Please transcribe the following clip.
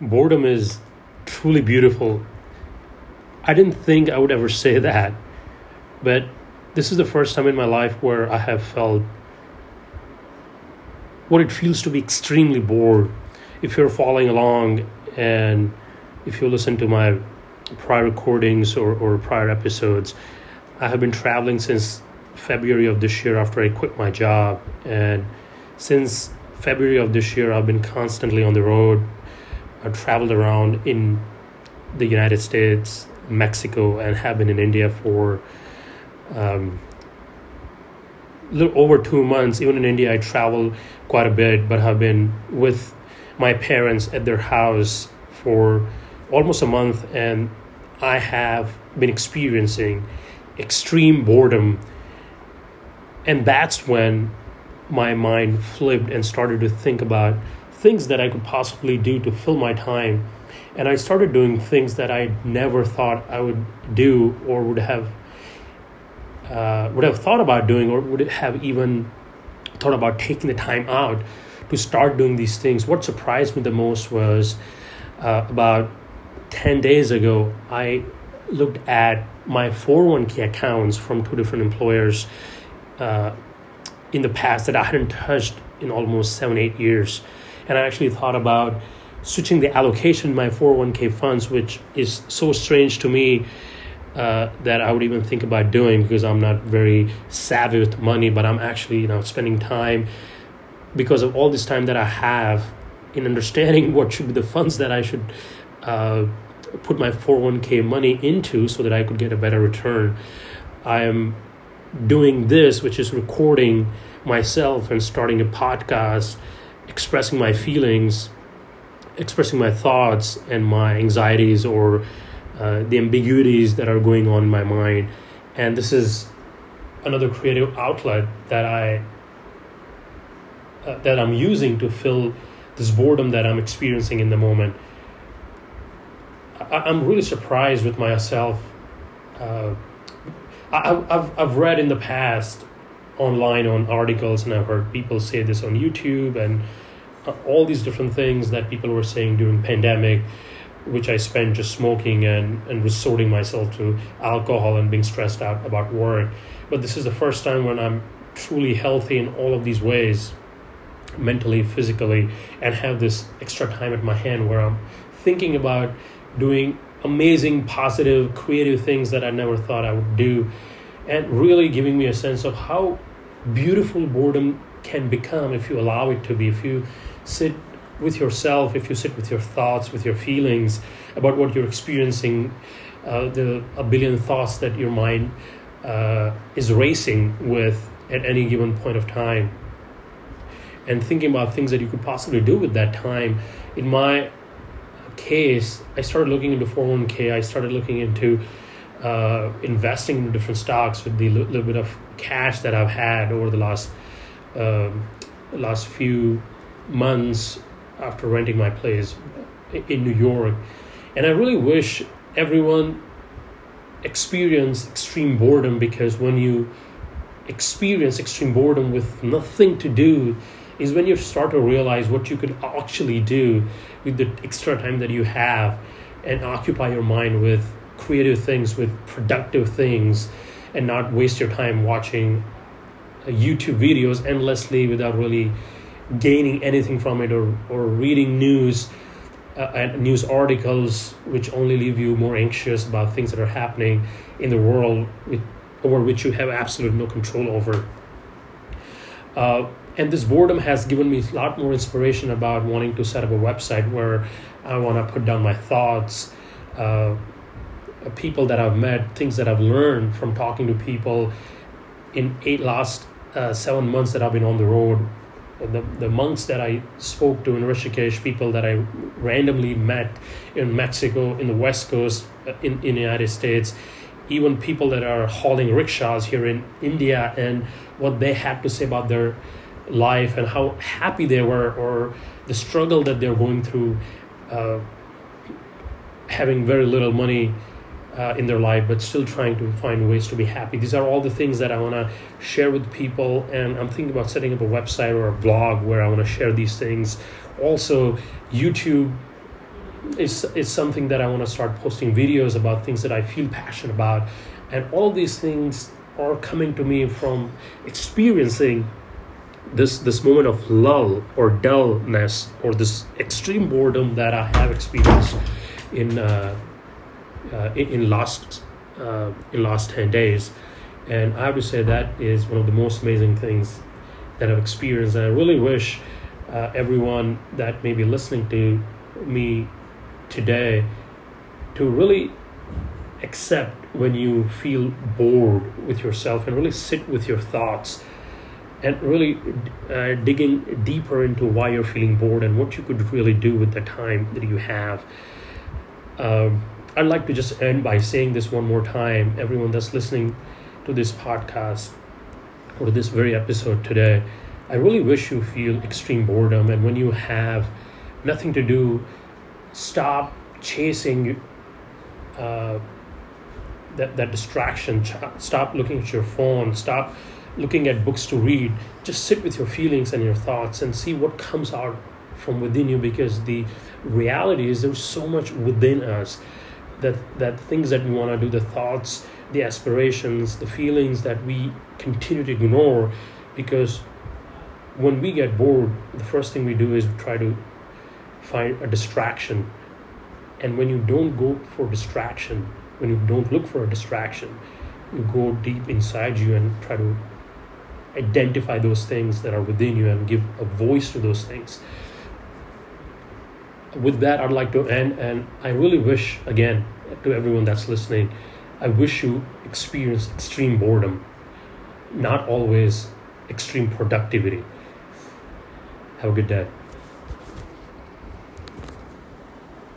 boredom is truly beautiful. I didn't think I would ever say that, but this is the first time in my life where I have felt what it feels to be extremely bored. If you're following along and if you listen to my prior recordings or, or prior episodes, I have been traveling since February of this year after I quit my job. And since February of this year, I've been constantly on the road. I've traveled around in the United States, Mexico, and have been in India for um, little over two months. Even in India, I travel quite a bit, but have been with my parents at their house for almost a month, and I have been experiencing extreme boredom. And that's when my mind flipped and started to think about things that I could possibly do to fill my time. And I started doing things that I never thought I would do or would have uh, would have thought about doing or would have even thought about taking the time out to start doing these things. What surprised me the most was uh, about 10 days ago, I looked at my 401k accounts from two different employers uh, in the past that I hadn't touched in almost seven, eight years. And I actually thought about switching the allocation in my 401k funds, which is so strange to me uh, that I would even think about doing because I'm not very savvy with money, but I'm actually, you know, spending time because of all this time that I have in understanding what should be the funds that I should uh, put my 401k money into so that I could get a better return. I am doing this, which is recording myself and starting a podcast, expressing my feelings, expressing my thoughts and my anxieties or uh, the ambiguities that are going on in my mind. And this is another creative outlet that I uh, that I'm using to fill this boredom that I'm experiencing in the moment. I, am really surprised with myself. Uh, I, have I've read in the past online on articles, and I've heard people say this on YouTube and uh, all these different things that people were saying during pandemic, which I spent just smoking and, and resorting myself to alcohol and being stressed out about work. But this is the first time when I'm truly healthy in all of these ways mentally, physically, and have this extra time at my hand where I'm thinking about doing amazing, positive, creative things that I never thought I would do, and really giving me a sense of how beautiful boredom can become if you allow it to be. If you sit with yourself, if you sit with your thoughts, with your feelings about what you're experiencing, uh, the a billion thoughts that your mind uh, is racing with at any given point of time, and thinking about things that you could possibly do with that time. In my case, I started looking into 401k. I started looking into uh, investing in different stocks with the little bit of cash that I've had over the last uh, last few months after renting my place in New York. And I really wish everyone experience extreme boredom because when you experience extreme boredom with nothing to do is when you start to realize what you could actually do with the extra time that you have and occupy your mind with creative things, with productive things, and not waste your time watching uh, YouTube videos endlessly without really gaining anything from it or, or reading news uh, and news articles which only leave you more anxious about things that are happening in the world over which you have absolutely no control over. Uh, and this boredom has given me a lot more inspiration about wanting to set up a website where I want to put down my thoughts, uh, people that I've met, things that I've learned from talking to people in eight last uh, seven months that I've been on the road. The, the monks that I spoke to in Rishikesh, people that I randomly met in Mexico, in the West Coast, uh, in, in the United States, even people that are hauling rickshaws here in India, and what they had to say about their life and how happy they were or the struggle that they're going through uh, having very little money uh, in their life but still trying to find ways to be happy. These are all the things that i want to share with people and i'm thinking about setting up a website or a blog where i want to share these things. Also youtube is is something that I want to start posting videos about things that I feel passionate about, and all these things are coming to me from experiencing this this moment of lull or dullness or this extreme boredom that I have experienced in uh, uh, in, in last uh, in last ten days, and I have to say that is one of the most amazing things that I've experienced. And I really wish uh, everyone that may be listening to me today to really accept when you feel bored with yourself and really sit with your thoughts and really uh, digging deeper into why you're feeling bored and what you could really do with the time that you have. Um, I'd like to just end by saying this one more time. Everyone that's listening to this podcast or this very episode today, I really wish you feel extreme boredom. And when you have nothing to do, stop chasing uh, that, that distraction. Stop looking at your phone. Stop looking at books to read. Just sit with your feelings and your thoughts and see what comes out from within you because the reality is there's so much within us that that things that we want to do the thoughts the aspirations the feelings that we continue to ignore because when we get bored the first thing we do is try to find a distraction. And when you don't go for distraction when you don't look for a distraction you go deep inside you and try to identify those things that are within you and give a voice to those things with that i'd like to end and i really wish again to everyone that's listening i wish you experience extreme boredom not always extreme productivity. Have a good day